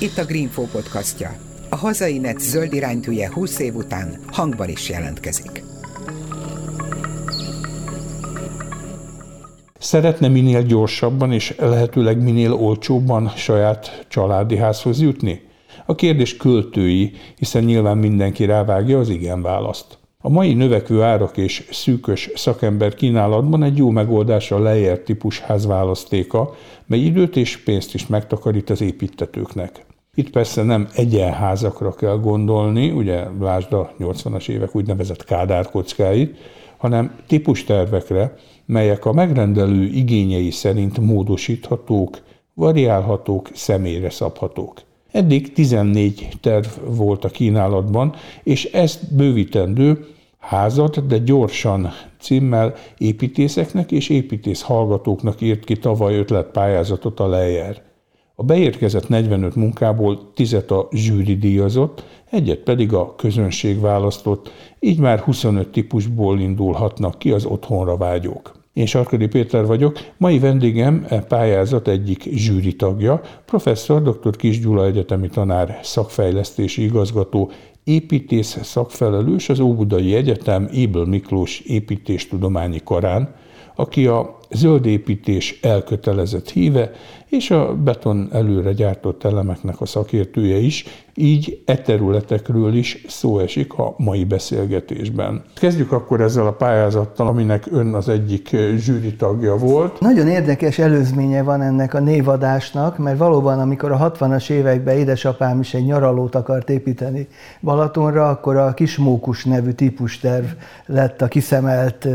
Itt a Greenfo podcastja. A hazai net zöld iránytűje 20 év után hangban is jelentkezik. Szeretne minél gyorsabban és lehetőleg minél olcsóbban saját családi házhoz jutni? A kérdés költői, hiszen nyilván mindenki rávágja az igen választ. A mai növekvő árak és szűkös szakember kínálatban egy jó megoldás a lejer típus házválasztéka, mely időt és pénzt is megtakarít az építetőknek. Itt persze nem egyenházakra kell gondolni, ugye lásd a 80-as évek úgynevezett kádárkockáit, hanem típustervekre, melyek a megrendelő igényei szerint módosíthatók, variálhatók, személyre szabhatók. Eddig 14 terv volt a kínálatban, és ezt bővítendő házat, de gyorsan címmel építészeknek és építész hallgatóknak írt ki tavaly ötletpályázatot a Lejer. A beérkezett 45 munkából tizet a zsűri díjazott, egyet pedig a közönség választott, így már 25 típusból indulhatnak ki az otthonra vágyók. Én Sarkadi Péter vagyok, mai vendégem e pályázat egyik zsűri tagja, professzor dr. Kis Gyula egyetemi tanár, szakfejlesztési igazgató, építész szakfelelős az Óbudai Egyetem Éből Miklós építéstudományi karán, aki a zöldépítés elkötelezett híve, és a beton előre gyártott elemeknek a szakértője is, így e területekről is szó esik a mai beszélgetésben. Kezdjük akkor ezzel a pályázattal, aminek ön az egyik zsűri tagja volt. Nagyon érdekes előzménye van ennek a névadásnak, mert valóban, amikor a 60-as években édesapám is egy nyaralót akart építeni Balatonra, akkor a Kismókus nevű típusterv lett a kiszemelt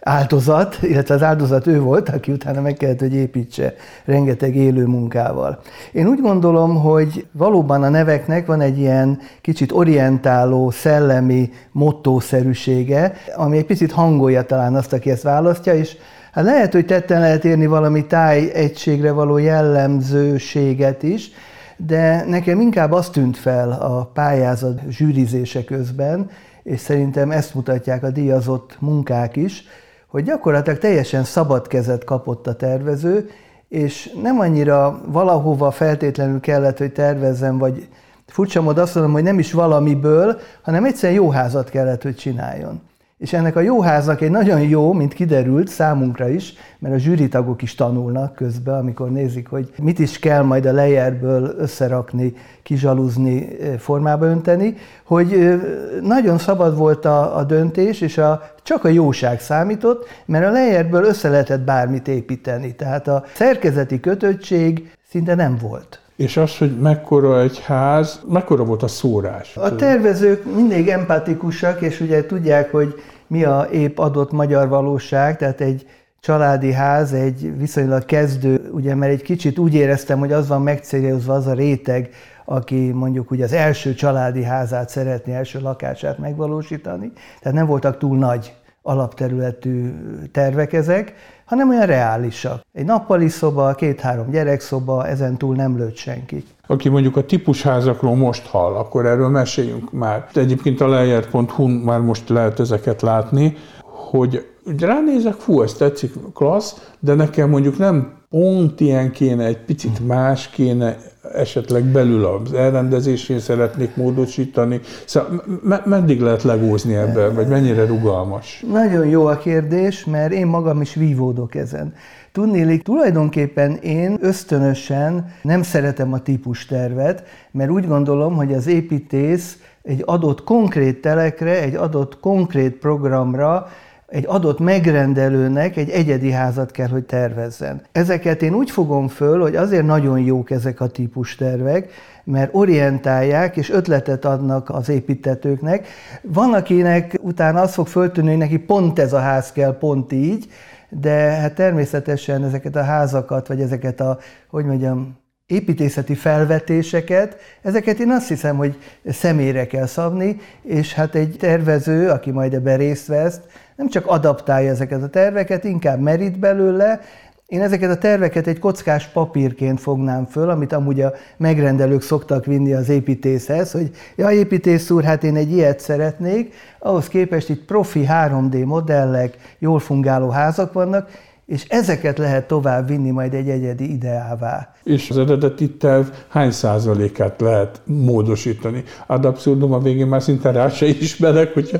áldozat, illetve az áldozat ő volt, aki utána meg kellett, hogy építse rengeteg élő munkával. Én úgy gondolom, hogy valóban a neveknek van egy ilyen kicsit orientáló, szellemi mottószerűsége, ami egy picit hangolja talán azt, aki ezt választja, és Hát lehet, hogy tetten lehet érni valami táj egységre való jellemzőséget is, de nekem inkább azt tűnt fel a pályázat zsűrizése közben, és szerintem ezt mutatják a díjazott munkák is, hogy gyakorlatilag teljesen szabad kezet kapott a tervező, és nem annyira valahova feltétlenül kellett, hogy tervezzem, vagy furcsa mód azt mondom, hogy nem is valamiből, hanem egyszerűen jó házat kellett, hogy csináljon. És ennek a jó háznak egy nagyon jó, mint kiderült számunkra is, mert a zsűritagok is tanulnak közben, amikor nézik, hogy mit is kell majd a lejerből összerakni, kizsaluzni, formába önteni, hogy nagyon szabad volt a, a döntés, és a, csak a jóság számított, mert a lejerből össze lehetett bármit építeni. Tehát a szerkezeti kötöttség szinte nem volt. És az, hogy mekkora egy ház, mekkora volt a szórás? A tervezők mindig empatikusak, és ugye tudják, hogy mi a épp adott magyar valóság, tehát egy családi ház, egy viszonylag kezdő, ugye, mert egy kicsit úgy éreztem, hogy az van megcélozva az a réteg, aki mondjuk ugye az első családi házát szeretné, első lakását megvalósítani, tehát nem voltak túl nagy alapterületű tervek ezek, hanem olyan reálisak. Egy nappali szoba, két-három gyerekszoba, ezen túl nem lőtt senki. Aki mondjuk a típusházakról most hall, akkor erről meséljünk már. Egyébként a lejer.hu már most lehet ezeket látni, hogy ránézek, fú, ez tetszik, klassz, de nekem mondjuk nem pont ilyen kéne, egy picit más kéne, esetleg belül az elrendezésén szeretnék módosítani. Szóval meddig lehet legózni ebben, vagy mennyire rugalmas? Nagyon jó a kérdés, mert én magam is vívódok ezen. Tudnélik, tulajdonképpen én ösztönösen nem szeretem a típustervet, mert úgy gondolom, hogy az építész egy adott konkrét telekre, egy adott konkrét programra egy adott megrendelőnek egy egyedi házat kell, hogy tervezzen. Ezeket én úgy fogom föl, hogy azért nagyon jók ezek a típus tervek, mert orientálják és ötletet adnak az építetőknek. Van, akinek utána az fog föltűnni, hogy neki pont ez a ház kell, pont így, de hát természetesen ezeket a házakat, vagy ezeket a, hogy mondjam, építészeti felvetéseket, ezeket én azt hiszem, hogy személyre kell szabni, és hát egy tervező, aki majd ebben részt vesz, nem csak adaptálja ezeket a terveket, inkább merít belőle, én ezeket a terveket egy kockás papírként fognám föl, amit amúgy a megrendelők szoktak vinni az építészhez, hogy ja, építész úr, hát én egy ilyet szeretnék, ahhoz képest itt profi 3D modellek, jól fungáló házak vannak, és ezeket lehet tovább vinni majd egy egyedi ideává. És az eredeti terv hány százalékát lehet módosítani? Ad abszurdum a végén már szinte rá se ismerek, hogyha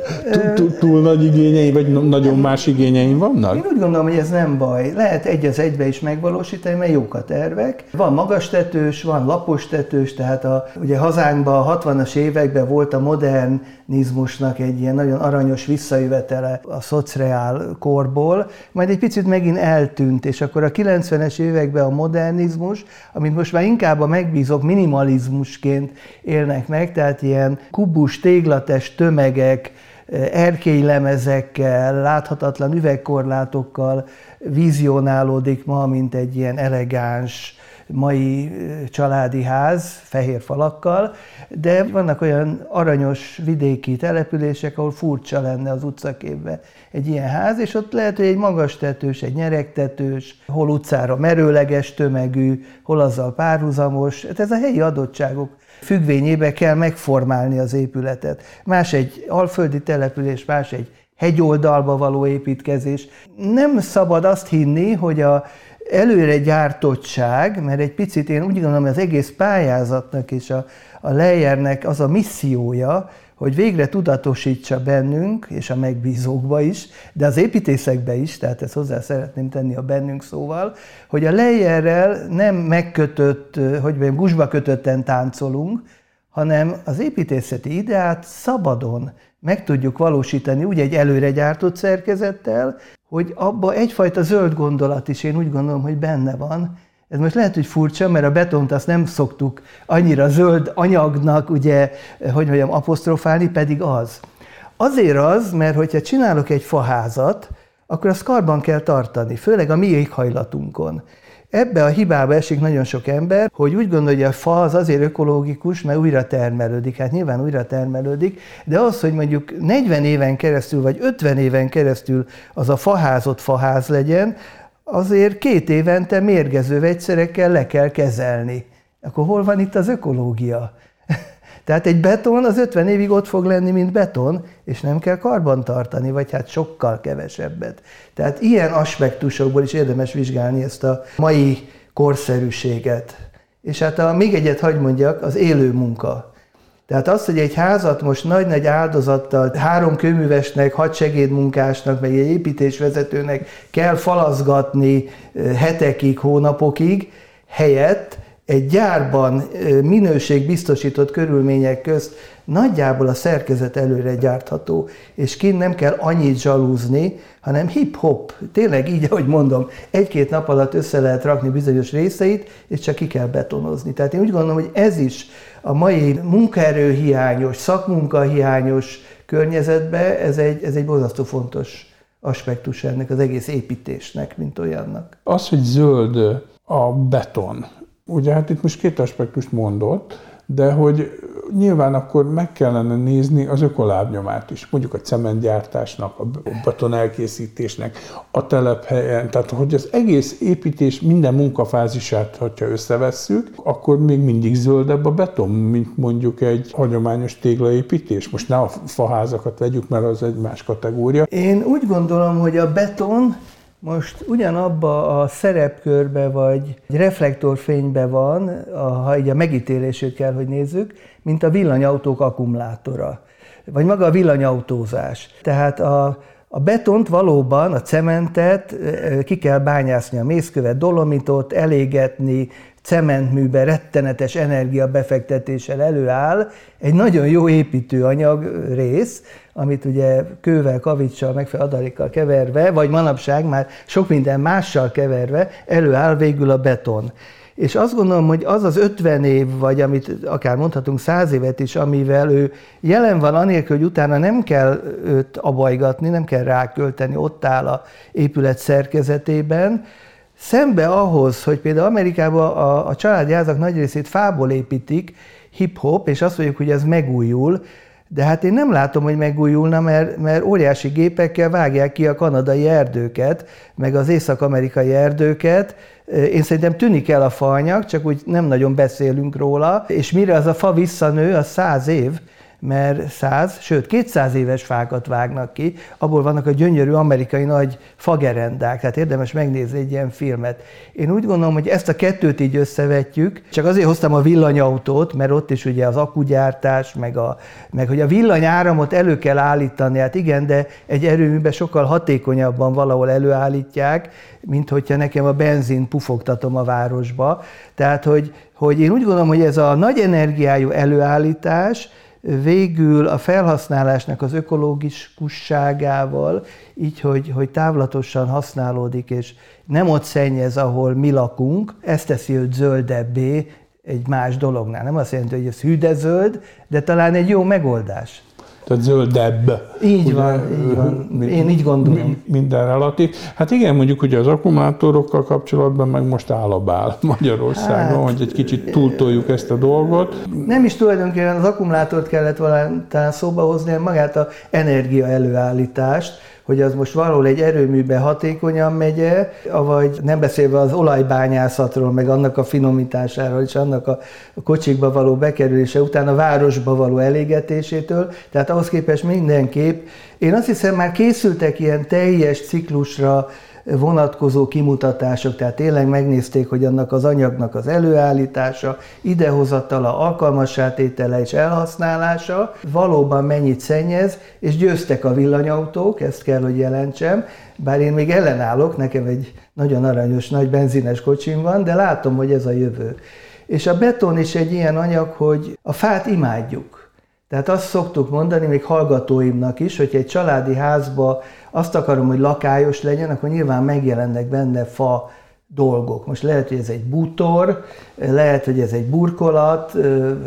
túl nagy igényei, vagy nagyon más igényeim vannak? Én úgy gondolom, hogy ez nem baj. Lehet egy az egybe is megvalósítani, mert jók a tervek. Van magas tetős, van lapos tetős, tehát a, ugye hazánkban a 60-as években volt a modernizmusnak egy ilyen nagyon aranyos visszajövetele a szociál korból, majd egy picit megint eltűnt, és akkor a 90-es években a modernizmus, amit most már inkább a megbízók minimalizmusként élnek meg, tehát ilyen kubus, téglates tömegek, erkélylemezekkel, láthatatlan üvegkorlátokkal vizionálódik ma, mint egy ilyen elegáns, mai családi ház, fehér falakkal, de vannak olyan aranyos vidéki települések, ahol furcsa lenne az utcaképbe egy ilyen ház, és ott lehet, hogy egy magas tetős, egy nyeregtetős, hol utcára merőleges tömegű, hol azzal párhuzamos. Hát ez a helyi adottságok függvényébe kell megformálni az épületet. Más egy alföldi település, más egy hegyoldalba való építkezés. Nem szabad azt hinni, hogy a előre gyártottság, mert egy picit én úgy gondolom, hogy az egész pályázatnak és a, a lejjernek az a missziója, hogy végre tudatosítsa bennünk, és a megbízókba is, de az építészekbe is, tehát ezt hozzá szeretném tenni a bennünk szóval, hogy a lejjerrel nem megkötött, hogy mondjam, gusba kötötten táncolunk, hanem az építészeti ideát szabadon meg tudjuk valósítani úgy egy előre gyártott szerkezettel, hogy abba egyfajta zöld gondolat is, én úgy gondolom, hogy benne van. Ez most lehet, hogy furcsa, mert a betont azt nem szoktuk annyira zöld anyagnak, ugye, hogy mondjam, apostrofálni, pedig az. Azért az, mert hogyha csinálok egy faházat, akkor azt karban kell tartani, főleg a mi éghajlatunkon. Ebbe a hibába esik nagyon sok ember, hogy úgy gondolja, hogy a fa az azért ökológikus, mert újra termelődik. Hát nyilván újra termelődik, de az, hogy mondjuk 40 éven keresztül, vagy 50 éven keresztül az a faházott faház legyen, azért két évente mérgező vegyszerekkel le kell kezelni. Akkor hol van itt az ökológia? Tehát egy beton az 50 évig ott fog lenni, mint beton, és nem kell karban tartani, vagy hát sokkal kevesebbet. Tehát ilyen aspektusokból is érdemes vizsgálni ezt a mai korszerűséget. És hát a, még egyet hagyd mondjak, az élő munka. Tehát az, hogy egy házat most nagy-nagy áldozattal három kőművesnek, hadsegédmunkásnak, meg egy építésvezetőnek kell falazgatni hetekig, hónapokig, helyett egy gyárban minőségbiztosított körülmények közt nagyjából a szerkezet előre gyártható, és kint nem kell annyit zsalúzni, hanem hip-hop, tényleg így, ahogy mondom, egy-két nap alatt össze lehet rakni bizonyos részeit, és csak ki kell betonozni. Tehát én úgy gondolom, hogy ez is a mai munkaerőhiányos, szakmunkahiányos környezetbe, ez egy, ez egy borzasztó fontos aspektus ennek az egész építésnek, mint olyannak. Az, hogy zöld a beton, Ugye hát itt most két aspektust mondott, de hogy nyilván akkor meg kellene nézni az ökolábnyomát is, mondjuk a cementgyártásnak, a beton elkészítésnek, a telephelyen, tehát hogy az egész építés minden munkafázisát, hogyha összevesszük, akkor még mindig zöldebb a beton, mint mondjuk egy hagyományos téglaépítés. Most ne a faházakat vegyük, mert az egy más kategória. Én úgy gondolom, hogy a beton most ugyanabba a szerepkörbe vagy egy reflektorfénybe van, ha így a megítélését kell, hogy nézzük, mint a villanyautók akkumulátora, vagy maga a villanyautózás. Tehát a, a betont valóban, a cementet ki kell bányászni, a mészkövet, dolomitot, elégetni, cementműbe rettenetes energiabefektetéssel előáll egy nagyon jó építőanyag rész, amit ugye kővel, kavicsal, megfelelő adalékkal keverve, vagy manapság már sok minden mással keverve előáll végül a beton. És azt gondolom, hogy az az 50 év, vagy amit akár mondhatunk 100 évet is, amivel ő jelen van, anélkül, hogy utána nem kell őt abajgatni, nem kell rákölteni, ott áll a épület szerkezetében, Szembe ahhoz, hogy például Amerikában a, a családi házak nagy részét fából építik, hip-hop, és azt mondjuk, hogy ez megújul, de hát én nem látom, hogy megújulna, mert, mert óriási gépekkel vágják ki a kanadai erdőket, meg az észak-amerikai erdőket. Én szerintem tűnik el a faanyag, csak úgy nem nagyon beszélünk róla, és mire az a fa visszanő, az száz év, mert 100, sőt 200 éves fákat vágnak ki, abból vannak a gyönyörű amerikai nagy fagerendák, tehát érdemes megnézni egy ilyen filmet. Én úgy gondolom, hogy ezt a kettőt így összevetjük, csak azért hoztam a villanyautót, mert ott is ugye az akugyártás, meg, a, meg hogy a villanyáramot elő kell állítani, hát igen, de egy erőműben sokkal hatékonyabban valahol előállítják, mint hogyha nekem a benzin pufogtatom a városba. Tehát, hogy, hogy én úgy gondolom, hogy ez a nagy energiájú előállítás, végül a felhasználásnak az ökológikusságával, így, hogy, hogy távlatosan használódik, és nem ott szennyez, ahol mi lakunk, ezt teszi őt zöldebbé egy más dolognál. Nem azt jelenti, hogy ez hűde-zöld, de talán egy jó megoldás. Tehát zöldebb. Így ugye, van, így van. Én így gondolom. Minden relatív. Hát igen, mondjuk ugye az akkumulátorokkal kapcsolatban meg most áll a bál Magyarországon, hát, hogy egy kicsit túltoljuk ezt a dolgot. Nem is tulajdonképpen az akkumulátort kellett talán szóba hozni, hanem magát a energia előállítást, hogy az most valahol egy erőműben hatékonyan megy vagy nem beszélve az olajbányászatról, meg annak a finomításáról, és annak a kocsikba való bekerülése után a városba való elégetésétől. Tehát ahhoz képest mindenképp, én azt hiszem már készültek ilyen teljes ciklusra vonatkozó kimutatások, tehát tényleg megnézték, hogy annak az anyagnak az előállítása, idehozatala, alkalmassátétele és elhasználása valóban mennyit szennyez, és győztek a villanyautók, ezt kell, hogy jelentsem, bár én még ellenállok, nekem egy nagyon aranyos, nagy benzines kocsim van, de látom, hogy ez a jövő. És a beton is egy ilyen anyag, hogy a fát imádjuk. Tehát azt szoktuk mondani, még hallgatóimnak is, hogy egy családi házba azt akarom, hogy lakályos legyen, akkor nyilván megjelennek benne fa dolgok. Most lehet, hogy ez egy bútor, lehet, hogy ez egy burkolat,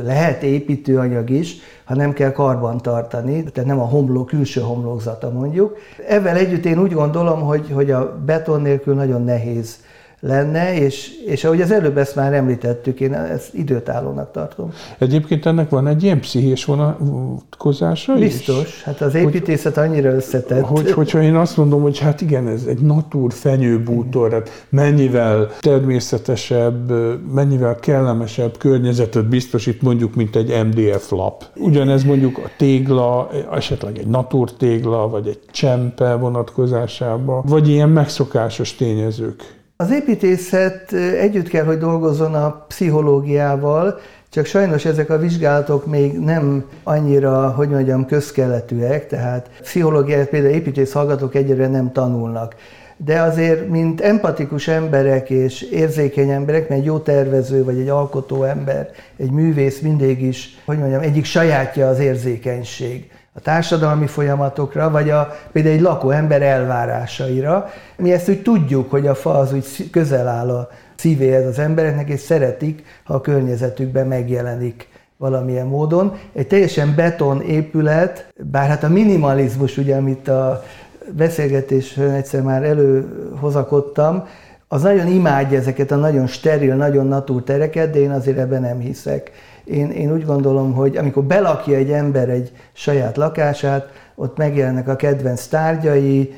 lehet építőanyag is, ha nem kell karban tartani, tehát nem a homlok, külső homlokzata mondjuk. Ezzel együtt én úgy gondolom, hogy, hogy a beton nélkül nagyon nehéz lenne, és, és ahogy az előbb ezt már említettük, én ezt időtállónak tartom. Egyébként ennek van egy ilyen pszichés vonatkozása Biztos, is? hát az építészet hogy, annyira összetett. Hogy, hogyha én azt mondom, hogy hát igen, ez egy natúr fenyőbútor, hát mennyivel természetesebb, mennyivel kellemesebb környezetet biztosít mondjuk, mint egy MDF lap. Ugyanez mondjuk a tégla, esetleg egy natúr tégla, vagy egy csempe vonatkozásában, vagy ilyen megszokásos tényezők. Az építészet együtt kell, hogy dolgozzon a pszichológiával, csak sajnos ezek a vizsgálatok még nem annyira, hogy mondjam, közkeletűek, tehát pszichológiát például építész hallgatók egyre nem tanulnak. De azért, mint empatikus emberek és érzékeny emberek, mert egy jó tervező vagy egy alkotó ember, egy művész mindig is, hogy mondjam, egyik sajátja az érzékenység a társadalmi folyamatokra, vagy a, például egy lakó ember elvárásaira. Mi ezt úgy tudjuk, hogy a fa az úgy közel áll a szívéhez az embereknek, és szeretik, ha a környezetükben megjelenik valamilyen módon. Egy teljesen beton épület, bár hát a minimalizmus, ugye, amit a beszélgetésről egyszer már előhozakodtam, az nagyon imádja ezeket a nagyon steril, nagyon natúr tereket, de én azért ebben nem hiszek. Én, én úgy gondolom, hogy amikor belakja egy ember egy saját lakását, ott megjelennek a kedvenc tárgyai,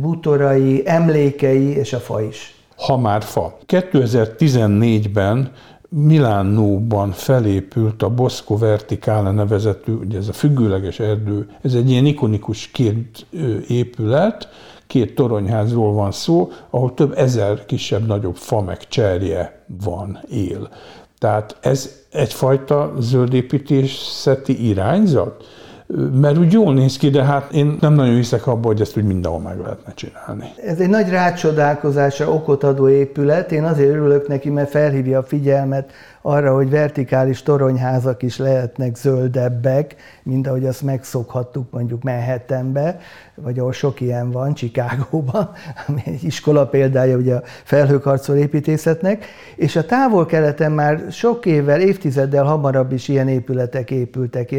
bútorai, emlékei és a fa is. Ha már fa. 2014-ben Milánóban felépült a Bosco Verticale nevezetű, ugye ez a függőleges erdő, ez egy ilyen ikonikus két épület, két toronyházról van szó, ahol több ezer kisebb-nagyobb fa meg cserje van, él. Tehát ez egyfajta zöldépítészeti irányzat? Mert úgy jól néz ki, de hát én nem nagyon hiszek abba, hogy ezt úgy mindenhol meg lehetne csinálni. Ez egy nagy rácsodálkozásra okot adó épület. Én azért örülök neki, mert felhívja a figyelmet arra, hogy vertikális toronyházak is lehetnek zöldebbek, mint ahogy azt megszokhattuk mondjuk Manhattanbe, vagy ahol sok ilyen van, Csikágóban, ami egy iskola példája ugye a felhőkarcol építészetnek, és a távol-keleten már sok évvel, évtizeddel hamarabb is ilyen épületek épültek,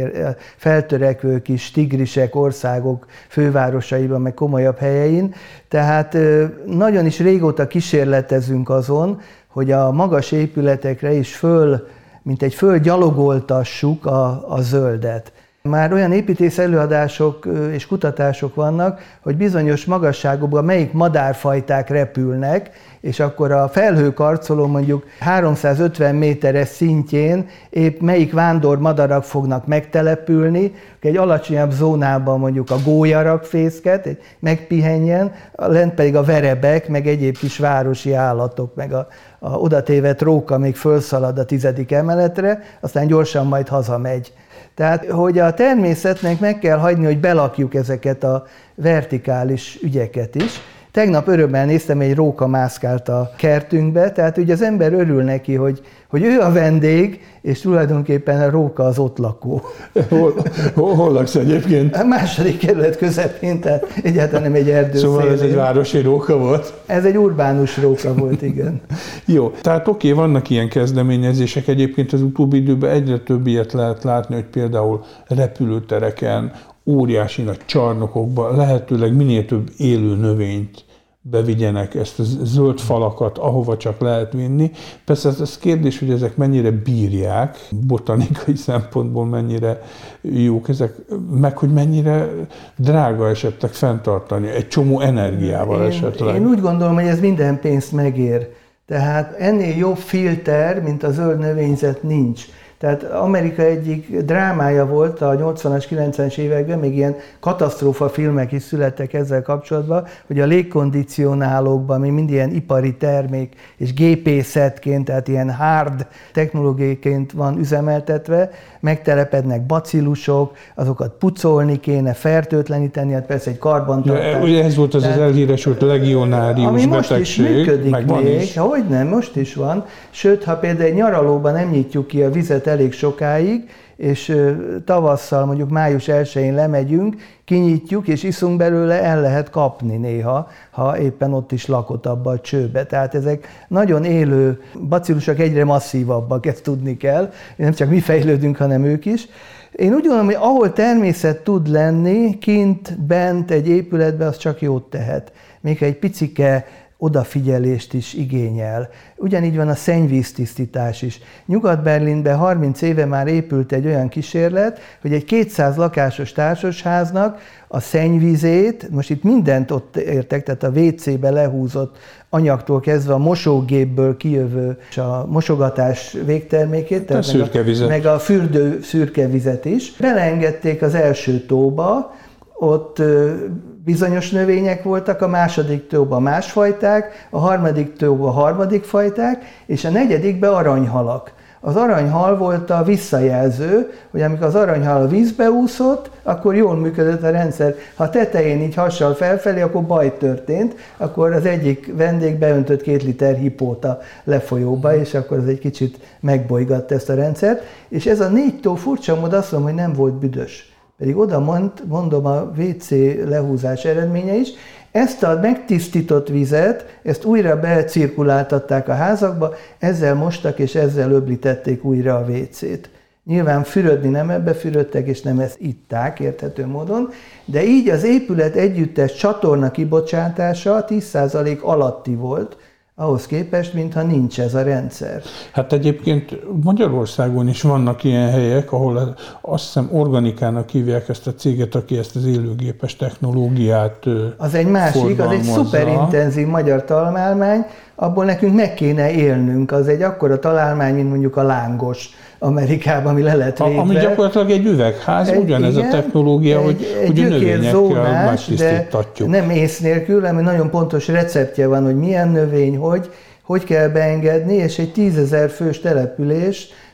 feltörekvő kis tigrisek országok fővárosaiban, meg komolyabb helyein, tehát nagyon is régóta kísérletezünk azon, hogy a magas épületekre is föl, mint egy fölgyalogoltassuk a, a zöldet. Már olyan építész előadások és kutatások vannak, hogy bizonyos magasságokban melyik madárfajták repülnek, és akkor a felhőkarcoló mondjuk 350 méteres szintjén épp melyik vándor madarak fognak megtelepülni, egy alacsonyabb zónában mondjuk a gólyarak fészket, megpihenjen, lent pedig a verebek, meg egyéb kis városi állatok, meg a, a odatévet róka még fölszalad a tizedik emeletre, aztán gyorsan majd hazamegy. Tehát, hogy a természetnek meg kell hagyni, hogy belakjuk ezeket a vertikális ügyeket is, Tegnap örömmel néztem, egy róka mászkált a kertünkbe, tehát ugye az ember örül neki, hogy, hogy ő a vendég, és tulajdonképpen a róka az ott lakó. Hol, hol, hol laksz egyébként? A második kerület közepén, tehát egyáltalán nem egy erdő Szóval szélén. ez egy városi róka volt? Ez egy urbánus róka volt, igen. Jó, tehát oké, okay, vannak ilyen kezdeményezések, egyébként az utóbbi időben egyre több ilyet lehet látni, hogy például repülőtereken, óriási nagy csarnokokba lehetőleg minél több élő növényt bevigyenek ezt a zöld falakat, ahova csak lehet vinni. Persze ez, ez kérdés, hogy ezek mennyire bírják, botanikai szempontból mennyire jók ezek, meg hogy mennyire drága esetleg fenntartani, egy csomó energiával én, esetleg. Én úgy gondolom, hogy ez minden pénzt megér. Tehát ennél jobb filter, mint a zöld növényzet nincs. Tehát Amerika egyik drámája volt a 80-as, 90-es években, még ilyen katasztrófa filmek is születtek ezzel kapcsolatban, hogy a légkondicionálókban még mind ilyen ipari termék és gépészetként, tehát ilyen hard technológiaként van üzemeltetve, megtelepednek bacillusok, azokat pucolni kéne, fertőtleníteni, hát persze egy karbantartás. Ja, ugye ez volt az tehát, az elhíresült legionárius ami most betegség, is működik meg még, is. hogy nem, most is van. Sőt, ha például egy nyaralóban nem nyitjuk ki a vizet elég sokáig, és tavasszal, mondjuk május 1-én lemegyünk, kinyitjuk, és iszunk belőle, el lehet kapni néha, ha éppen ott is lakott abba a csőbe. Tehát ezek nagyon élő bacillusok, egyre masszívabbak, ezt tudni kell. Nem csak mi fejlődünk, hanem ők is. Én úgy gondolom, hogy ahol természet tud lenni, kint, bent, egy épületben, az csak jót tehet. Még egy picike odafigyelést is igényel. Ugyanígy van a szennyvíztisztítás is. Nyugat-Berlinben 30 éve már épült egy olyan kísérlet, hogy egy 200 lakásos társasháznak a szennyvizét, most itt mindent ott értek, tehát a WC-be lehúzott anyagtól kezdve a mosógépből kijövő és a mosogatás végtermékét, tehát a meg, a, meg a fürdő szürke is. Beleengedték az első tóba, ott bizonyos növények voltak, a második tóban másfajták, a harmadik tóban harmadik fajták, és a negyedikben aranyhalak. Az aranyhal volt a visszajelző, hogy amikor az aranyhal a vízbe úszott, akkor jól működött a rendszer. Ha a tetején így hassal felfelé, akkor baj történt, akkor az egyik vendég beöntött két liter hipóta lefolyóba, és akkor az egy kicsit megbolygatta ezt a rendszert. És ez a négy tó furcsa mód azt mondom, hogy nem volt büdös pedig oda mond, mondom a WC lehúzás eredménye is, ezt a megtisztított vizet, ezt újra becirkuláltatták a házakba, ezzel mostak és ezzel öblítették újra a WC-t. Nyilván fürödni nem ebbe fürödtek, és nem ezt itták érthető módon, de így az épület együttes csatorna kibocsátása 10% alatti volt, ahhoz képest, mintha nincs ez a rendszer. Hát egyébként Magyarországon is vannak ilyen helyek, ahol azt hiszem organikának hívják ezt a céget, aki ezt az élőgépes technológiát Az egy másik, az egy szuperintenzív magyar találmány, abból nekünk meg kéne élnünk. Az egy akkora találmány, mint mondjuk a lángos Amerikában, ami le lett védve. Ami gyakorlatilag egy üvegház, egy, ugyanez igen, a technológia, egy, hogy, egy hogy a növényekkel megtisztítatjuk. nem ész nélkül, hanem nagyon pontos receptje van, hogy milyen növény, hogy, hogy kell beengedni, és egy tízezer fős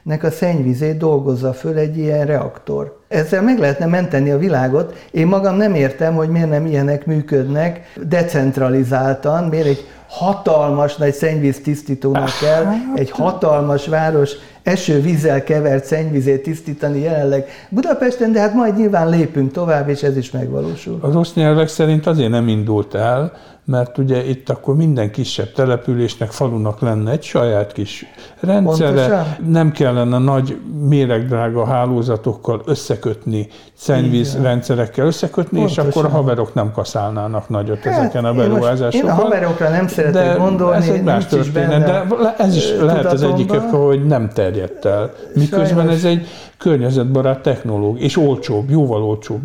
településnek a szennyvizét dolgozza föl egy ilyen reaktor. Ezzel meg lehetne menteni a világot. Én magam nem értem, hogy miért nem ilyenek működnek decentralizáltan, miért egy hatalmas nagy szennyvíz tisztítónak kell, egy hatalmas város esővízzel kevert szennyvizét tisztítani jelenleg Budapesten, de hát majd nyilván lépünk tovább, és ez is megvalósul. Az rossz nyelvek szerint azért nem indult el, mert ugye itt akkor minden kisebb településnek, falunak lenne egy saját kis rendszere, Pontosan. nem kellene kellene nagy méregdrága hálózatokkal összekötni, szennyvízrendszerekkel összekötni, Pontosan. és akkor a haverok nem kaszálnának nagyot hát, ezeken a beruházásokon. Én, a haverokra nem szeretek de gondolni, ez egy más történet, de ez is lehet az egyik hogy nem terjedt el. Miközben Sajnos. ez egy környezetbarát technológia, és olcsóbb, jóval olcsóbb.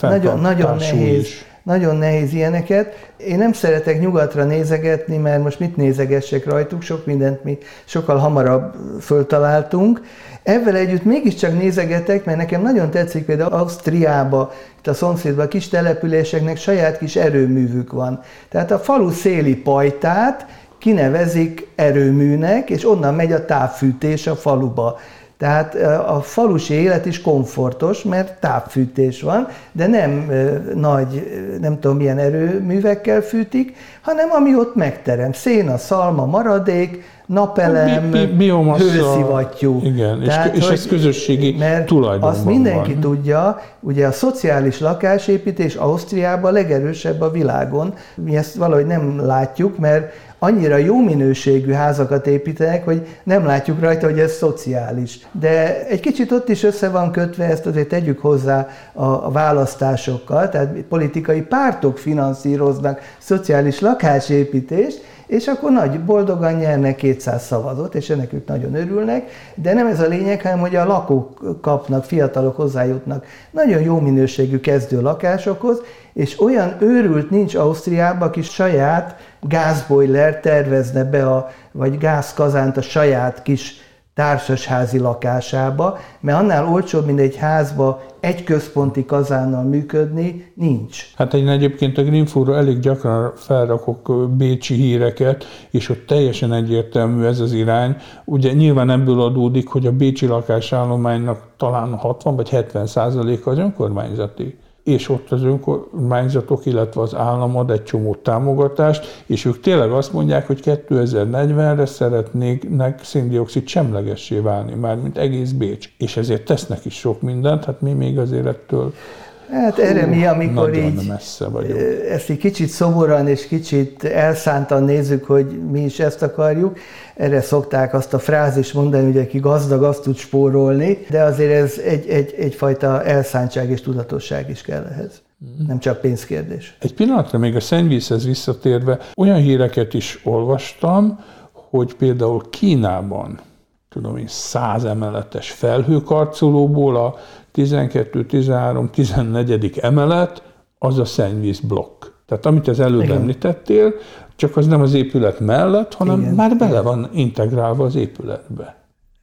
Nagyon, nagyon nehéz. Is nagyon nehéz ilyeneket. Én nem szeretek nyugatra nézegetni, mert most mit nézegessek rajtuk, sok mindent mi sokkal hamarabb föltaláltunk. Ezzel együtt mégiscsak nézegetek, mert nekem nagyon tetszik például Ausztriába, itt a szomszédban a kis településeknek saját kis erőművük van. Tehát a falu széli pajtát kinevezik erőműnek, és onnan megy a távfűtés a faluba. Tehát a falusi élet is komfortos, mert távfűtés van, de nem nagy, nem tudom milyen erőművekkel fűtik, hanem ami ott megterem. Szén, a szalma, maradék, napelem, bi, bi, hőszivattyú. Igen, Tehát, és, és ez közösségi mert tulajdonban Azt mindenki van. tudja, ugye a szociális lakásépítés Ausztriában legerősebb a világon. Mi ezt valahogy nem látjuk, mert annyira jó minőségű házakat építenek, hogy nem látjuk rajta, hogy ez szociális. De egy kicsit ott is össze van kötve, ezt azért tegyük hozzá a választásokkal, tehát politikai pártok finanszíroznak szociális lakásépítést, és akkor nagy boldogan nyernek 200 szavazat, és ennek ők nagyon örülnek, de nem ez a lényeg, hanem hogy a lakók kapnak, fiatalok hozzájutnak. Nagyon jó minőségű kezdő lakásokhoz, és olyan őrült nincs Ausztriában, aki saját gázbojler tervezne be, a, vagy gázkazánt a saját kis társasházi lakásába, mert annál olcsóbb, mint egy házba egy központi kazánnal működni, nincs. Hát én egyébként a Greenfóra elég gyakran felrakok bécsi híreket, és ott teljesen egyértelmű ez az irány. Ugye nyilván ebből adódik, hogy a bécsi lakásállománynak talán 60 vagy 70 százaléka az önkormányzati és ott az önkormányzatok, illetve az állam ad egy csomó támogatást, és ők tényleg azt mondják, hogy 2040-re szeretnének széndiokszid semlegessé válni, mármint egész Bécs. És ezért tesznek is sok mindent, hát mi még azért ettől Hát erre mi, amikor így messze vagyunk. ezt egy kicsit szomorúan és kicsit elszántan nézzük, hogy mi is ezt akarjuk, erre szokták azt a frázis mondani, hogy aki gazdag, azt tud spórolni, de azért ez egy, egy, egyfajta elszántság és tudatosság is kell ehhez. Nem csak pénzkérdés. Egy pillanatra még a szennyvízhez visszatérve, olyan híreket is olvastam, hogy például Kínában tudom én, száz emeletes felhőkarcolóból a 12, 13, 14. emelet az a szennyvízblokk. Tehát amit az előbb Igen. említettél, csak az nem az épület mellett, hanem Igen. már bele van integrálva az épületbe.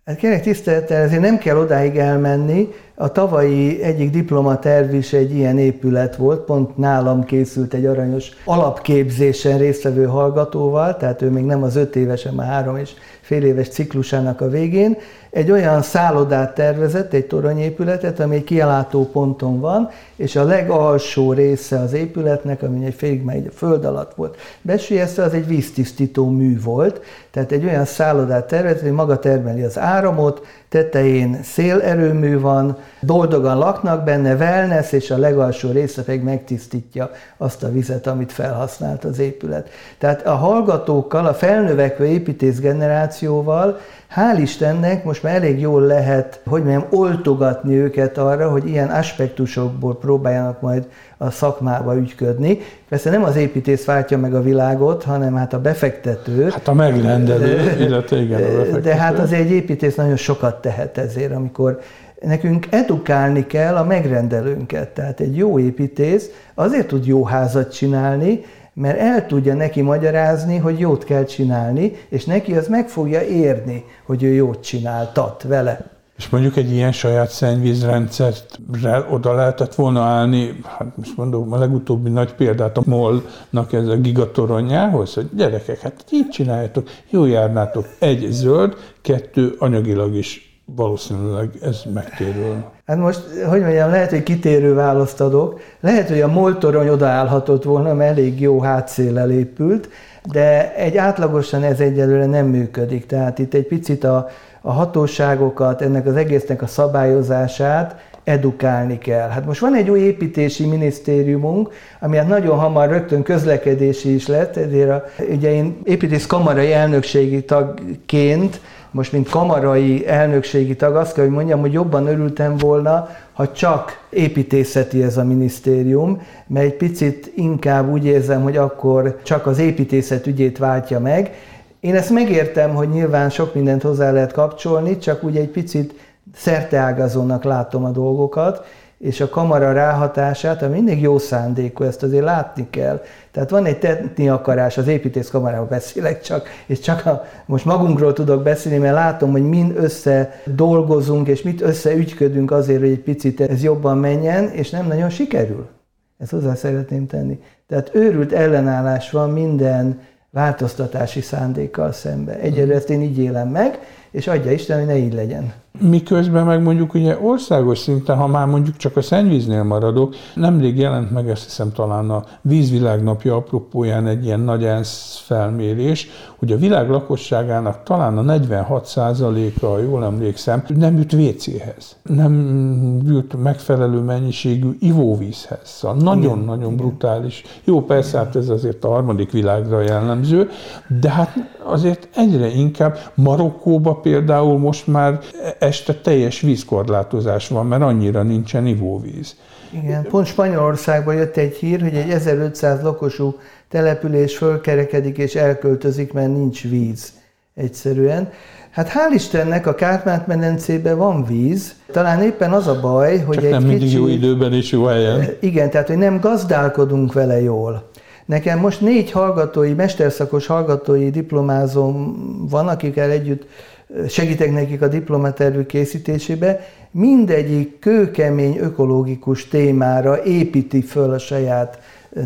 Hát kérlek tisztelettel, ezért nem kell odáig elmenni. A tavalyi egyik diplomaterv is egy ilyen épület volt, pont nálam készült egy aranyos alapképzésen résztvevő hallgatóval, tehát ő még nem az öt évesen, már három és fél éves ciklusának a végén, egy olyan szállodát tervezett, egy toronyépületet, ami egy kialátó ponton van, és a legalsó része az épületnek, ami egy félig megy a föld alatt volt besülyezve, az egy víztisztító mű volt, tehát egy olyan szállodát tervezett, hogy maga termeli az áramot, tetején szélerőmű van, boldogan laknak benne, wellness, és a legalsó része pedig megtisztítja azt a vizet, amit felhasznált az épület. Tehát a hallgatókkal, a felnövekvő építész generációval hál' Istennek most már elég jól lehet, hogy mondjam, oltogatni őket arra, hogy ilyen aspektusokból próbáljanak majd a szakmába ügyködni. Persze nem az építész váltja meg a világot, hanem hát a befektető. Hát a megrendelő, illetve igen, a befektető. De hát azért egy építész nagyon sokat tehet ezért, amikor nekünk edukálni kell a megrendelőnket. Tehát egy jó építész azért tud jó házat csinálni, mert el tudja neki magyarázni, hogy jót kell csinálni, és neki az meg fogja érni, hogy ő jót csináltat vele. És mondjuk egy ilyen saját szennyvízrendszert oda lehetett volna állni, hát most mondom a legutóbbi nagy példát a MOL-nak ez a gigatoronjához, hogy gyerekek, hát így csináljátok, jó járnátok, egy zöld, kettő anyagilag is valószínűleg ez megtérül. Hát most, hogy mondjam, lehet, hogy kitérő választ adok. Lehet, hogy a moltorony odaállhatott volna, mert elég jó hátszéllel épült, de egy átlagosan ez egyelőre nem működik. Tehát itt egy picit a, a hatóságokat, ennek az egésznek a szabályozását edukálni kell. Hát most van egy új építési minisztériumunk, ami hát nagyon hamar rögtön közlekedési is lett, ezért a, ugye én építész kamarai elnökségi tagként most mint kamarai elnökségi tag azt kell, hogy mondjam, hogy jobban örültem volna, ha csak építészeti ez a minisztérium, mert egy picit inkább úgy érzem, hogy akkor csak az építészet ügyét váltja meg. Én ezt megértem, hogy nyilván sok mindent hozzá lehet kapcsolni, csak úgy egy picit szerteágazónak látom a dolgokat, és a kamara ráhatását, ami mindig jó szándékú, ezt azért látni kell. Tehát van egy tetni akarás, az építészkamarával beszélek csak, és csak a, most magunkról tudok beszélni, mert látom, hogy mind össze dolgozunk, és mit összeügyködünk azért, hogy egy picit ez jobban menjen, és nem nagyon sikerül. Ezt hozzá szeretném tenni. Tehát őrült ellenállás van minden változtatási szándékkal szembe. Egyelőre ezt én így élem meg, és adja Isten, hogy ne így legyen. Miközben meg mondjuk ugye országos szinten, ha már mondjuk csak a szennyvíznél maradok, nemrég jelent meg, azt hiszem talán a vízvilágnapja apropóján egy ilyen nagy ENSZ felmérés, hogy a világ lakosságának talán a 46%-a, jól emlékszem, nem jut WC-hez. Nem jut megfelelő mennyiségű ivóvízhez. Szóval nagyon-nagyon brutális. Jó, persze, hát ez azért a harmadik világra jellemző, de hát azért egyre inkább Marokkóba például most már este teljes vízkorlátozás van, mert annyira nincsen ivóvíz. Igen, pont Spanyolországban jött egy hír, hogy egy 1500 lakosú település fölkerekedik és elköltözik, mert nincs víz egyszerűen. Hát hál' Istennek a Kárpát-medencében van víz, talán éppen az a baj, hogy Csak egy nem mindig kicsi, jó időben és jó helyen. Igen, tehát hogy nem gazdálkodunk vele jól. Nekem most négy hallgatói, mesterszakos hallgatói diplomázom van, akikkel együtt segítek nekik a diplomatervük készítésébe, mindegyik kőkemény ökológikus témára építi föl a saját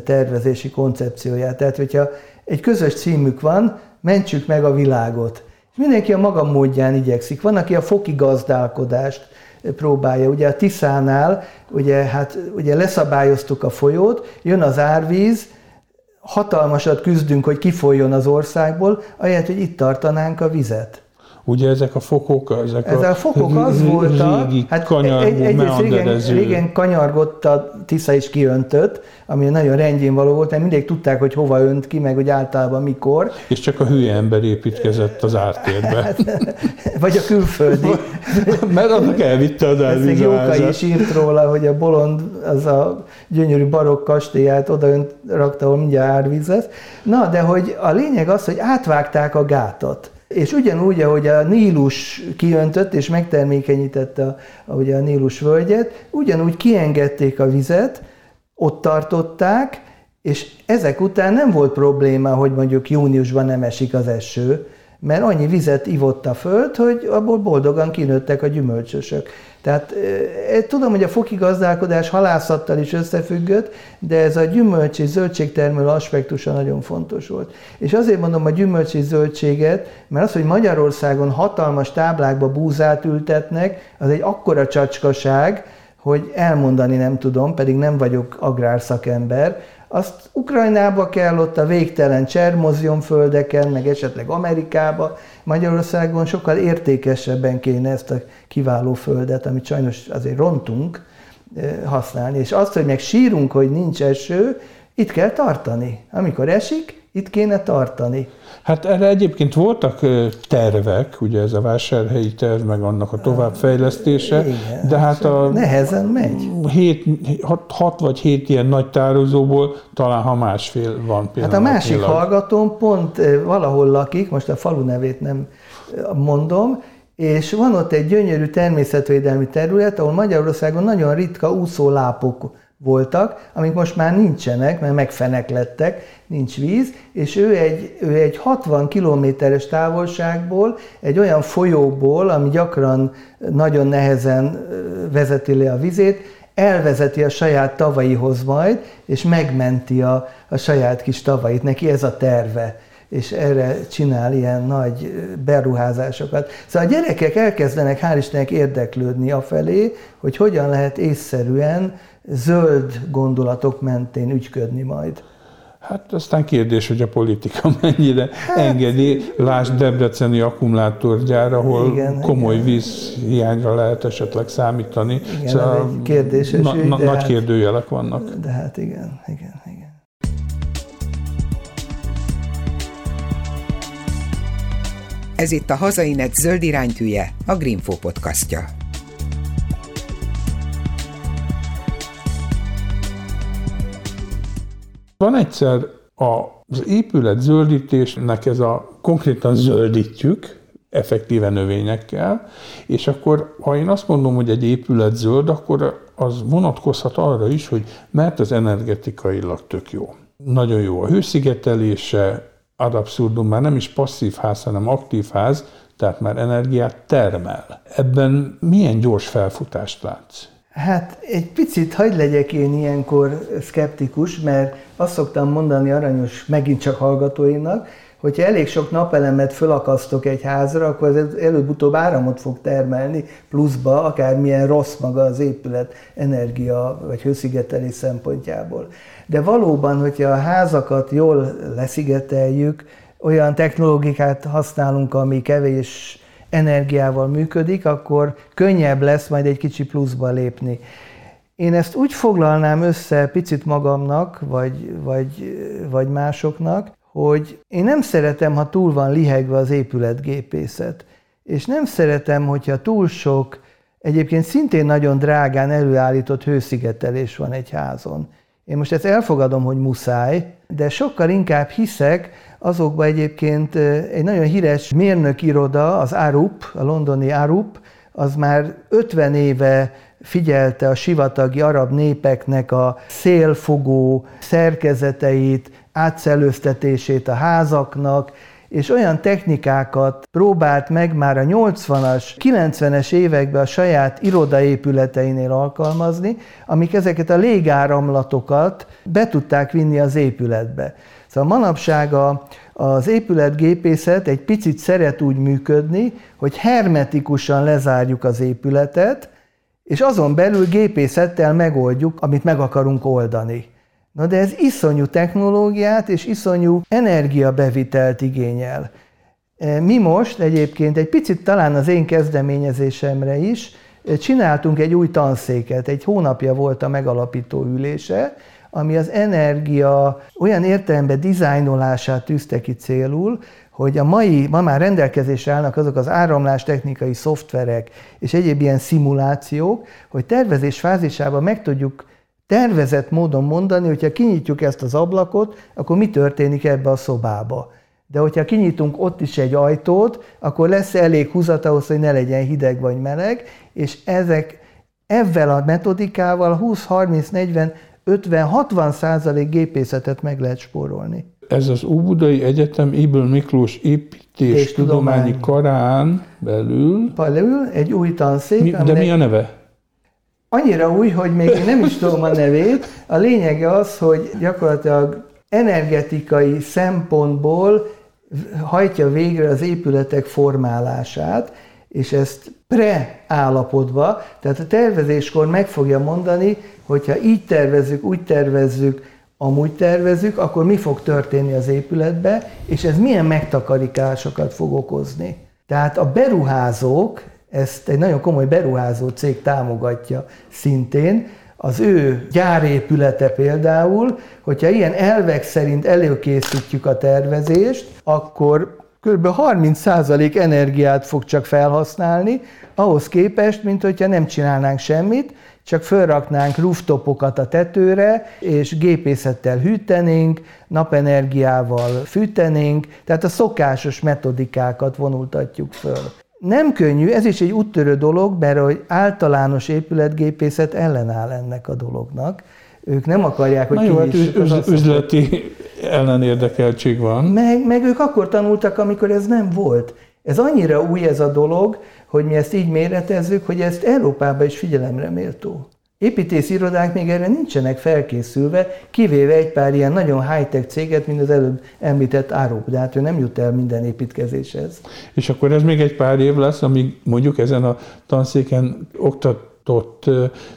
tervezési koncepcióját. Tehát, hogyha egy közös címük van, mentsük meg a világot. És mindenki a maga módján igyekszik. Van, aki a foki gazdálkodást próbálja. Ugye a Tiszánál ugye, hát, ugye leszabályoztuk a folyót, jön az árvíz, hatalmasat küzdünk, hogy kifoljon az országból, ahelyett, hogy itt tartanánk a vizet. Ugye ezek a fokok, ezek, ezek a, a fokok az voltak, hát kanyargó, egy, egy régen, régen kanyargott a Tisza is kiöntött, ami nagyon rendjén való volt, mert mindig tudták, hogy hova önt ki, meg hogy általában mikor. És csak a hülye ember építkezett az ártérbe. Hát, vagy a külföldi. mert annak elvitte az elvízázat. Jóka is írt róla, hogy a bolond, az a gyönyörű barokk kastélyát oda önt rakta, ahol mindjárt árvíz lesz. Na, de hogy a lényeg az, hogy átvágták a gátat. És ugyanúgy, ahogy a Nílus kiöntött és megtermékenyítette a, ahogy a Nílus völgyet, ugyanúgy kiengedték a vizet, ott tartották, és ezek után nem volt probléma, hogy mondjuk júniusban nem esik az eső, mert annyi vizet ivott a föld, hogy abból boldogan kinőttek a gyümölcsösök. Tehát tudom, hogy a foki gazdálkodás halászattal is összefüggött, de ez a gyümölcs és zöldségtermelő aspektusa nagyon fontos volt. És azért mondom a gyümölcs és zöldséget, mert az, hogy Magyarországon hatalmas táblákba búzát ültetnek, az egy akkora csacskaság, hogy elmondani nem tudom, pedig nem vagyok agrárszakember, azt Ukrajnába kell, ott a végtelen csermozion földeken, meg esetleg Amerikába, Magyarországon sokkal értékesebben kéne ezt a kiváló földet, amit sajnos azért rontunk, eh, használni. És azt, hogy meg sírunk, hogy nincs eső, itt kell tartani. Amikor esik, itt kéne tartani. Hát erre egyébként voltak tervek, ugye ez a vásárhelyi terv, meg annak a továbbfejlesztése, Igen, de hát a... Nehezen megy. Hét, hat, hat vagy hét ilyen nagy tározóból talán ha másfél van például. Hát a másik hallgatóm pont valahol lakik, most a falu nevét nem mondom, és van ott egy gyönyörű természetvédelmi terület, ahol Magyarországon nagyon ritka úszólápok voltak, amik most már nincsenek, mert megfenek lettek, nincs víz, és ő egy, ő egy 60 kilométeres távolságból, egy olyan folyóból, ami gyakran nagyon nehezen vezeti le a vizét, elvezeti a saját tavaihoz majd, és megmenti a, a saját kis tavait. Neki ez a terve és erre csinál ilyen nagy beruházásokat. Szóval a gyerekek elkezdenek hál' Istennek érdeklődni afelé, hogy hogyan lehet észszerűen zöld gondolatok mentén ügyködni majd. Hát aztán kérdés, hogy a politika mennyire hát, engedi. Lásd Debreceni akkumulátorgyár, ahol igen, komoly igen. vízhiányra lehet esetleg számítani. Igen, szóval egy kérdéses na, na, Nagy hát, kérdőjelek vannak. De hát igen, igen, igen. Ez itt a Hazainet zöld iránytűje, a Greenfo podcastja. Van egyszer az épület zöldítésnek ez a konkrétan zöldítjük, effektíve növényekkel, és akkor ha én azt mondom, hogy egy épület zöld, akkor az vonatkozhat arra is, hogy mert az energetikailag tök jó. Nagyon jó a hőszigetelése, ad abszurdum már nem is passzív ház, hanem aktív ház, tehát már energiát termel. Ebben milyen gyors felfutást látsz? Hát egy picit hagyd legyek én ilyenkor szkeptikus, mert azt szoktam mondani aranyos megint csak hallgatóimnak, hogyha elég sok napelemet fölakasztok egy házra, akkor ez előbb-utóbb áramot fog termelni pluszba, akármilyen rossz maga az épület energia vagy hőszigetelés szempontjából. De valóban, hogyha a házakat jól leszigeteljük, olyan technológiát használunk, ami kevés energiával működik, akkor könnyebb lesz majd egy kicsi pluszba lépni. Én ezt úgy foglalnám össze picit magamnak, vagy, vagy, vagy másoknak, hogy én nem szeretem, ha túl van lihegve az épületgépészet, és nem szeretem, hogyha túl sok, egyébként szintén nagyon drágán előállított hőszigetelés van egy házon. Én most ezt elfogadom, hogy muszáj, de sokkal inkább hiszek azokba egyébként egy nagyon híres mérnökiroda, az ARUP, a londoni ARUP, az már 50 éve figyelte a sivatagi arab népeknek a szélfogó szerkezeteit, átszellőztetését a házaknak, és olyan technikákat próbált meg már a 80-as, 90-es években a saját irodaépületeinél alkalmazni, amik ezeket a légáramlatokat be tudták vinni az épületbe. Szóval manapság a, az épületgépészet egy picit szeret úgy működni, hogy hermetikusan lezárjuk az épületet, és azon belül gépészettel megoldjuk, amit meg akarunk oldani. Na de ez iszonyú technológiát és iszonyú energiabevitelt igényel. E, mi most egyébként egy picit talán az én kezdeményezésemre is e, csináltunk egy új tanszéket, egy hónapja volt a megalapító ülése, ami az energia olyan értelemben dizájnolását tűzte ki célul, hogy a mai, ma már rendelkezésre állnak azok az áramlás technikai szoftverek és egyéb ilyen szimulációk, hogy tervezés fázisában meg tudjuk tervezett módon mondani, hogyha kinyitjuk ezt az ablakot, akkor mi történik ebbe a szobába. De hogyha kinyitunk ott is egy ajtót, akkor lesz elég húzat ahhoz, hogy ne legyen hideg vagy meleg, és ezek ezzel a metodikával 20, 30, 40, 50, 60 százalék gépészetet meg lehet spórolni. Ez az Óbudai Egyetem Iből Miklós építés tudományi karán belül. Belül egy új tanszék. Mi, de mi a neve? annyira új, hogy még én nem is tudom a nevét. A lényege az, hogy gyakorlatilag energetikai szempontból hajtja végre az épületek formálását, és ezt pre-állapotba, tehát a tervezéskor meg fogja mondani, hogyha így tervezzük, úgy tervezzük, amúgy tervezzük, akkor mi fog történni az épületbe, és ez milyen megtakarításokat fog okozni. Tehát a beruházók ezt egy nagyon komoly beruházó cég támogatja szintén. Az ő gyárépülete például, hogyha ilyen elvek szerint előkészítjük a tervezést, akkor kb. 30% energiát fog csak felhasználni, ahhoz képest, mint hogyha nem csinálnánk semmit, csak felraknánk rooftopokat a tetőre, és gépészettel hűtenénk, napenergiával fűtenénk, tehát a szokásos metodikákat vonultatjuk föl. Nem könnyű, ez is egy úttörő dolog, mert hogy általános épületgépészet ellenáll ennek a dolognak. Ők nem akarják, hogy Na jó, hát üz, üzleti ellenérdekeltség van. Meg, meg ők akkor tanultak, amikor ez nem volt. Ez annyira új ez a dolog, hogy mi ezt így méretezzük, hogy ezt Európában is figyelemre méltó. Építész irodák még erre nincsenek felkészülve, kivéve egy pár ilyen nagyon high-tech céget, mint az előbb említett Áruk, de hát ő nem jut el minden építkezéshez. És akkor ez még egy pár év lesz, amíg mondjuk ezen a tanszéken oktat ott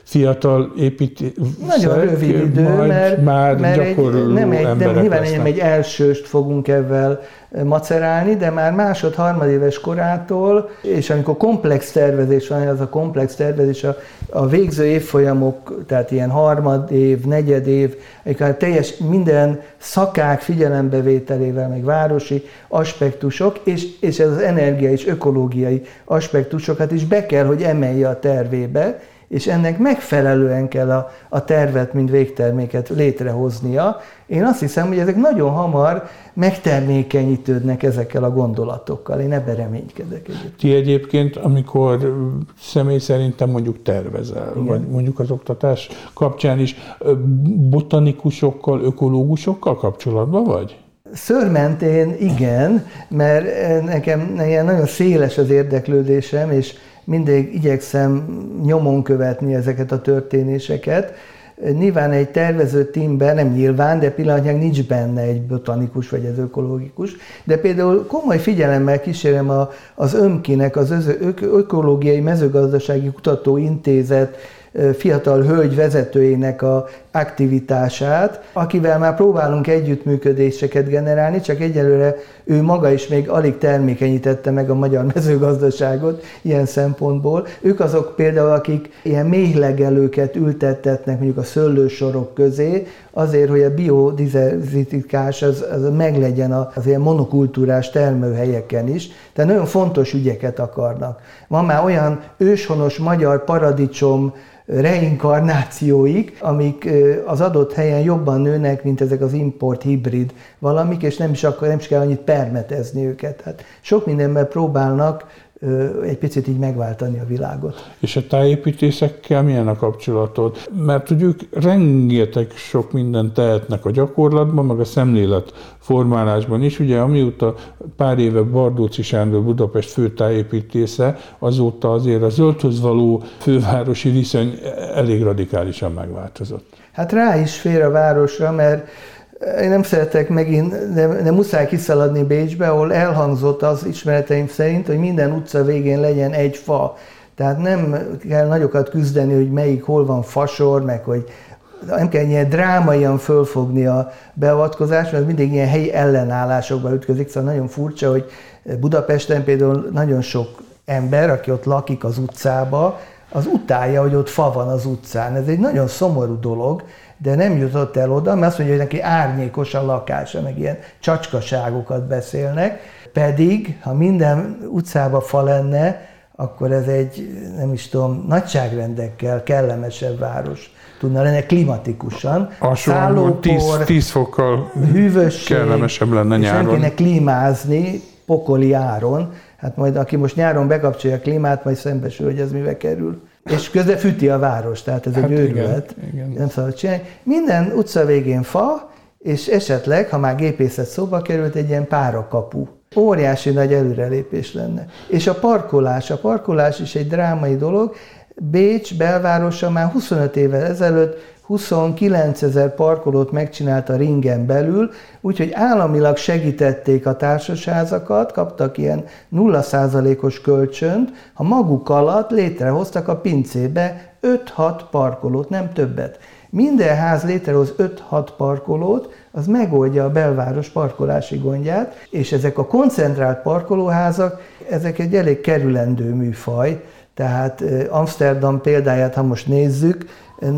fiatal épít. Nagyon rövid idő, mert, már mert egy, nem egy, nem, nyilván lesznek. egy elsőst fogunk ebben macerálni, de már másod, harmadéves korától, és amikor komplex tervezés van, az a komplex tervezés, a, a végző évfolyamok, tehát ilyen harmad év, negyed év, a teljes minden szakák figyelembevételével, meg városi aspektusok, és, és ez az energia és ökológiai aspektusokat is be kell, hogy emelje a tervébe, és ennek megfelelően kell a, a tervet, mint végterméket létrehoznia. Én azt hiszem, hogy ezek nagyon hamar megtermékenyítődnek ezekkel a gondolatokkal. Én ebben reménykedek egyébként. Ti egyébként, amikor személy szerintem mondjuk tervezel, Igen. vagy mondjuk az oktatás kapcsán is, botanikusokkal, ökológusokkal kapcsolatban vagy? Szörmentén igen, mert nekem ilyen nagyon széles az érdeklődésem, és mindig igyekszem nyomon követni ezeket a történéseket. Nyilván egy tervező tímben, nem nyilván, de pillanatnyilag nincs benne egy botanikus vagy egy ökológikus, de például komoly figyelemmel kísérem a, az ÖMKI-nek, az Ökológiai Mezőgazdasági Kutatóintézet fiatal hölgy vezetőjének a aktivitását, akivel már próbálunk együttműködéseket generálni, csak egyelőre ő maga is még alig termékenyítette meg a magyar mezőgazdaságot ilyen szempontból. Ők azok például, akik ilyen méhlegelőket ültettetnek mondjuk a szőlősorok közé, azért, hogy a biodiverzitás az, az meglegyen az ilyen monokultúrás termőhelyeken is. Tehát nagyon fontos ügyeket akarnak. Van már olyan őshonos magyar paradicsom, reinkarnációik, amik az adott helyen jobban nőnek, mint ezek az import hibrid valamik, és nem is, akkor, nem is kell annyit permetezni őket. Hát sok mindenben próbálnak egy picit így megváltani a világot. És a tájépítészekkel milyen a kapcsolatod? Mert ők rengeteg sok mindent tehetnek a gyakorlatban, meg a szemlélet formálásban is. Ugye amióta pár éve Bardóci Sándor Budapest főtájépítésze, azóta azért a zöldhöz való fővárosi viszony elég radikálisan megváltozott. Hát rá is fér a városra, mert én nem szeretek megint, de, de muszáj kiszaladni Bécsbe, ahol elhangzott az ismereteim szerint, hogy minden utca végén legyen egy fa. Tehát nem kell nagyokat küzdeni, hogy melyik hol van fasor, meg hogy nem kell ilyen drámaian fölfogni a beavatkozást, mert mindig ilyen helyi ellenállásokba ütközik, szóval nagyon furcsa, hogy Budapesten például nagyon sok ember, aki ott lakik az utcába, az utálja, hogy ott fa van az utcán. Ez egy nagyon szomorú dolog, de nem jutott el oda, mert azt mondja, hogy neki árnyékos a lakása, meg ilyen csacskaságokat beszélnek, pedig ha minden utcába fa lenne, akkor ez egy, nem is tudom, nagyságrendekkel kellemesebb város tudna lenni klimatikusan. Szállópor, 10, 10 fokkal hűvösség, kellemesebb lenne nyáron. És nem kéne klímázni pokoli áron. Hát majd aki most nyáron bekapcsolja a klímát, majd szembesül, hogy ez mivel kerül. És közben fűti a város, tehát ez hát egy őrület. Igen, igen. Nem szabad csinálni. Minden utca végén fa, és esetleg, ha már gépészet szóba került, egy ilyen párakapu. Óriási nagy előrelépés lenne. És a parkolás, a parkolás is egy drámai dolog. Bécs belvárosa már 25 évvel ezelőtt 29 ezer parkolót megcsinált a ringen belül, úgyhogy államilag segítették a társasházakat, kaptak ilyen 0%-os kölcsönt, ha maguk alatt létrehoztak a pincébe 5-6 parkolót, nem többet. Minden ház létrehoz 5-6 parkolót, az megoldja a belváros parkolási gondját, és ezek a koncentrált parkolóházak, ezek egy elég kerülendő műfaj, tehát Amsterdam példáját, ha most nézzük,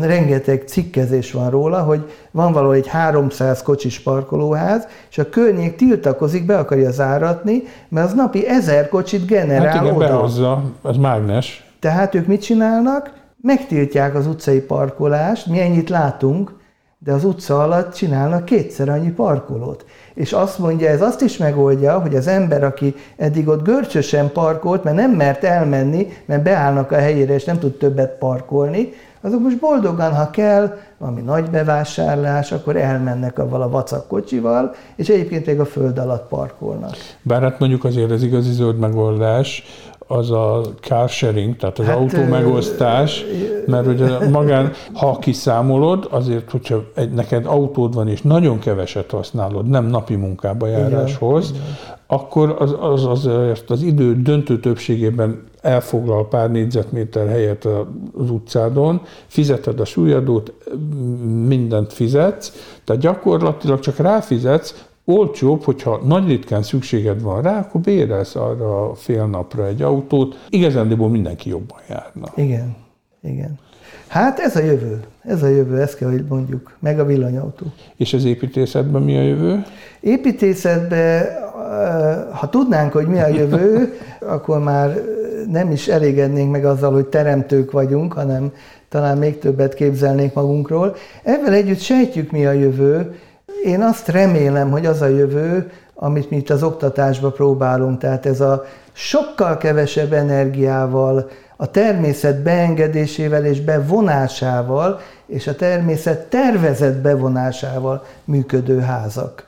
rengeteg cikkezés van róla, hogy van valahol egy 300 kocsis parkolóház, és a környék tiltakozik, be akarja záratni, mert az napi ezer kocsit generál hát igen, oda. behozza, ez mágnes. Tehát ők mit csinálnak? Megtiltják az utcai parkolást, mi ennyit látunk, de az utca alatt csinálnak kétszer annyi parkolót. És azt mondja, ez azt is megoldja, hogy az ember, aki eddig ott görcsösen parkolt, mert nem mert elmenni, mert beállnak a helyére, és nem tud többet parkolni, azok most boldogan, ha kell, valami nagy bevásárlás, akkor elmennek avval a vacak kocsival, és egyébként még a föld alatt parkolnak. Bár hát mondjuk azért az igazi zöld megoldás, az a car sharing, tehát az hát, autó megosztás, mert ugye magán, ha kiszámolod, azért, hogyha egy, neked autód van, és nagyon keveset használod, nem napi munkába járáshoz, igen, igen. akkor az, az, azért az idő döntő többségében elfoglal pár négyzetméter helyet az utcádon, fizeted a súlyadót, mindent fizetsz, tehát gyakorlatilag csak ráfizetsz, olcsóbb, hogyha nagy ritkán szükséged van rá, akkor bérelsz arra fél napra egy autót. Igazándiból mindenki jobban járna. Igen, igen. Hát ez a jövő. Ez a jövő, ezt kell, hogy mondjuk. Meg a villanyautó. És az építészetben mi a jövő? Építészetben, ha tudnánk, hogy mi a jövő, akkor már nem is elégednénk meg azzal, hogy teremtők vagyunk, hanem talán még többet képzelnénk magunkról. Ezzel együtt sejtjük, mi a jövő. Én azt remélem, hogy az a jövő, amit mi itt az oktatásba próbálunk, tehát ez a sokkal kevesebb energiával, a természet beengedésével és bevonásával, és a természet tervezett bevonásával működő házak.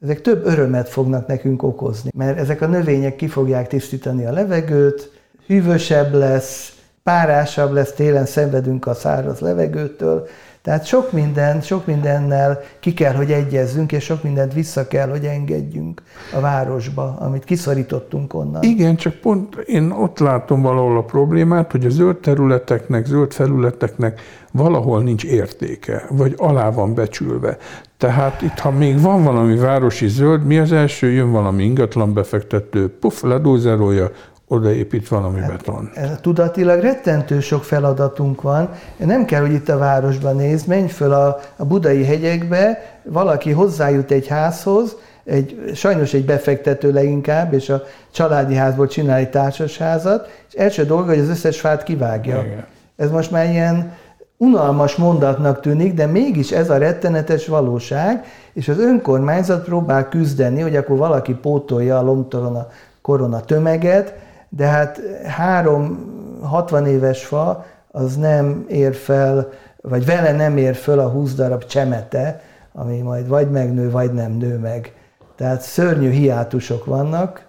Ezek több örömet fognak nekünk okozni, mert ezek a növények ki fogják tisztítani a levegőt, hűvösebb lesz, párásabb lesz, télen szenvedünk a száraz levegőtől, tehát sok minden, sok mindennel ki kell, hogy egyezzünk, és sok mindent vissza kell, hogy engedjünk a városba, amit kiszorítottunk onnan. Igen, csak pont én ott látom valahol a problémát, hogy a zöld területeknek, zöld felületeknek valahol nincs értéke, vagy alá van becsülve. Tehát itt, ha még van valami városi zöld, mi az első? Jön valami ingatlan befektető, puff, ledózerolja, odaépít valami hát, beton. Tudatilag rettentő sok feladatunk van. Nem kell, hogy itt a városban nézd, menj föl a, a budai hegyekbe, valaki hozzájut egy házhoz, egy, sajnos egy befektető leginkább, és a családi házból csinál egy társasházat, és első dolga, hogy az összes fát kivágja. Igen. Ez most már ilyen unalmas mondatnak tűnik, de mégis ez a rettenetes valóság, és az önkormányzat próbál küzdeni, hogy akkor valaki pótolja a lomtoron a korona tömeget, de hát három 60 éves fa az nem ér fel, vagy vele nem ér fel a 20 darab csemete, ami majd vagy megnő, vagy nem nő meg. Tehát szörnyű hiátusok vannak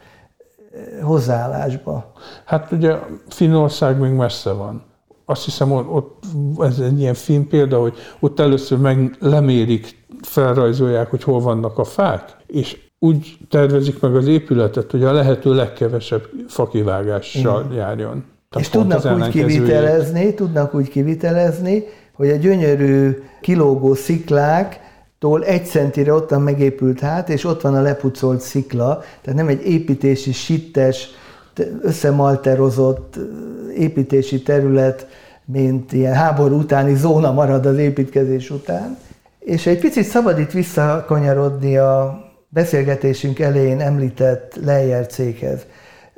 eh, hozzáállásba. Hát ugye Finnország még messze van. Azt hiszem, ott ez egy ilyen film példa, hogy ott először meg lemérik, felrajzolják, hogy hol vannak a fák, és úgy tervezik meg az épületet, hogy a lehető legkevesebb fakivágással Igen. járjon. Tehát és tudnak úgy kivitelezni, tudnak úgy kivitelezni, hogy a gyönyörű kilógó sziklák tól egy centire ottan megépült hát, és ott van a lepucolt szikla, tehát nem egy építési sittes, összemalterozott építési terület, mint ilyen háború utáni zóna marad az építkezés után. És egy picit szabad itt visszakanyarodni a beszélgetésünk elején említett Leyer céghez.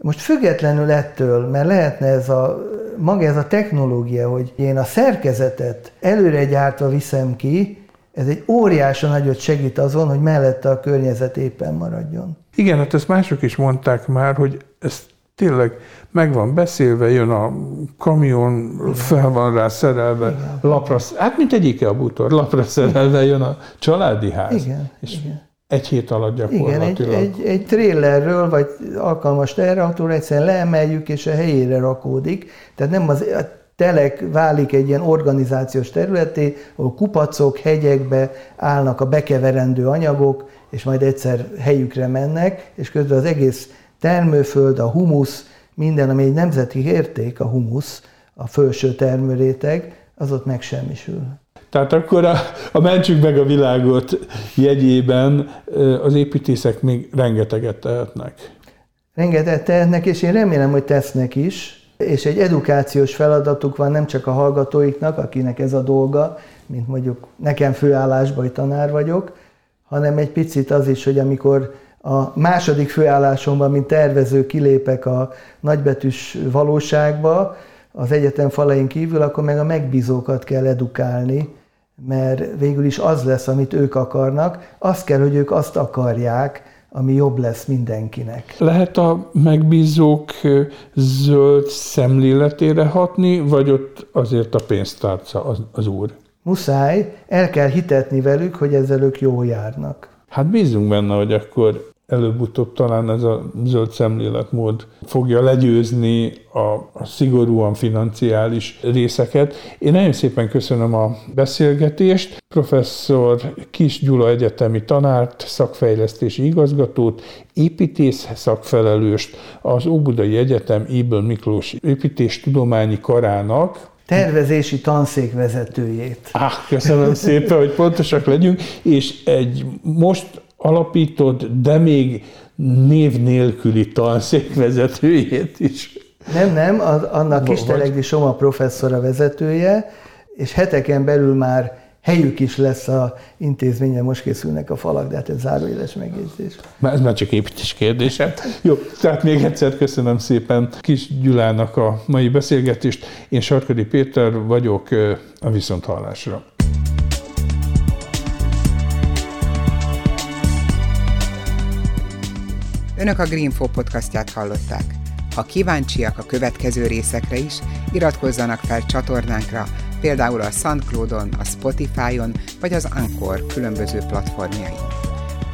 Most függetlenül ettől, mert lehetne ez a, maga ez a technológia, hogy én a szerkezetet előre gyártva viszem ki, ez egy óriási nagyot segít azon, hogy mellette a környezet éppen maradjon. Igen, hát ezt mások is mondták már, hogy ez tényleg meg van beszélve, jön a kamion, igen. fel van rá szerelve, igen. lapra, hát mint egy IKEA bútor, lapra szerelve jön a családi ház. Igen, és igen egy hét alatt gyakorlatilag. Igen, egy, egy, egy trélerről, vagy alkalmas teherautóra egyszerűen leemeljük, és a helyére rakódik. Tehát nem az a telek válik egy ilyen organizációs területé, ahol kupacok, hegyekbe állnak a bekeverendő anyagok, és majd egyszer helyükre mennek, és közben az egész termőföld, a humusz, minden, ami egy nemzeti érték, a humusz, a felső termőréteg, az ott megsemmisül. Tehát akkor a, a mentsük meg a világot jegyében az építészek még rengeteget tehetnek. Rengeteget tehetnek, és én remélem, hogy tesznek is, és egy edukációs feladatuk van nem csak a hallgatóiknak, akinek ez a dolga, mint mondjuk nekem főállásban, hogy tanár vagyok, hanem egy picit az is, hogy amikor a második főállásomban, mint tervező kilépek a nagybetűs valóságba, az egyetem falain kívül, akkor meg a megbízókat kell edukálni, mert végül is az lesz, amit ők akarnak, az kell, hogy ők azt akarják, ami jobb lesz mindenkinek. Lehet a megbízók zöld szemléletére hatni, vagy ott azért a pénztárca az, az úr? Muszáj, el kell hitetni velük, hogy ezzel ők jól járnak. Hát bízunk benne, hogy akkor előbb-utóbb talán ez a zöld szemléletmód fogja legyőzni a, a szigorúan financiális részeket. Én nagyon szépen köszönöm a beszélgetést. Professzor Kis Gyula egyetemi tanárt, szakfejlesztési igazgatót, építész szakfelelőst, az Óbudai Egyetem Éből Miklós építéstudományi karának, tervezési tanszék vezetőjét. Ah, köszönöm szépen, hogy pontosak legyünk, és egy most alapított, de még név nélküli tanszék vezetőjét is. Nem, nem, az, annak Kistelegdi Soma professzora vezetője, és heteken belül már helyük is lesz a intézménye, most készülnek a falak, de hát ez zárójeles megjegyzés. Már ez már csak építés kérdése. Jó, tehát még egyszer köszönöm szépen Kis Gyulának a mai beszélgetést. Én Sarkadi Péter vagyok a Viszonthallásra. Önök a Greenfo podcastját hallották. Ha kíváncsiak a következő részekre is, iratkozzanak fel csatornánkra, például a SoundCloud-on, a Spotify-on vagy az Anchor különböző platformjain.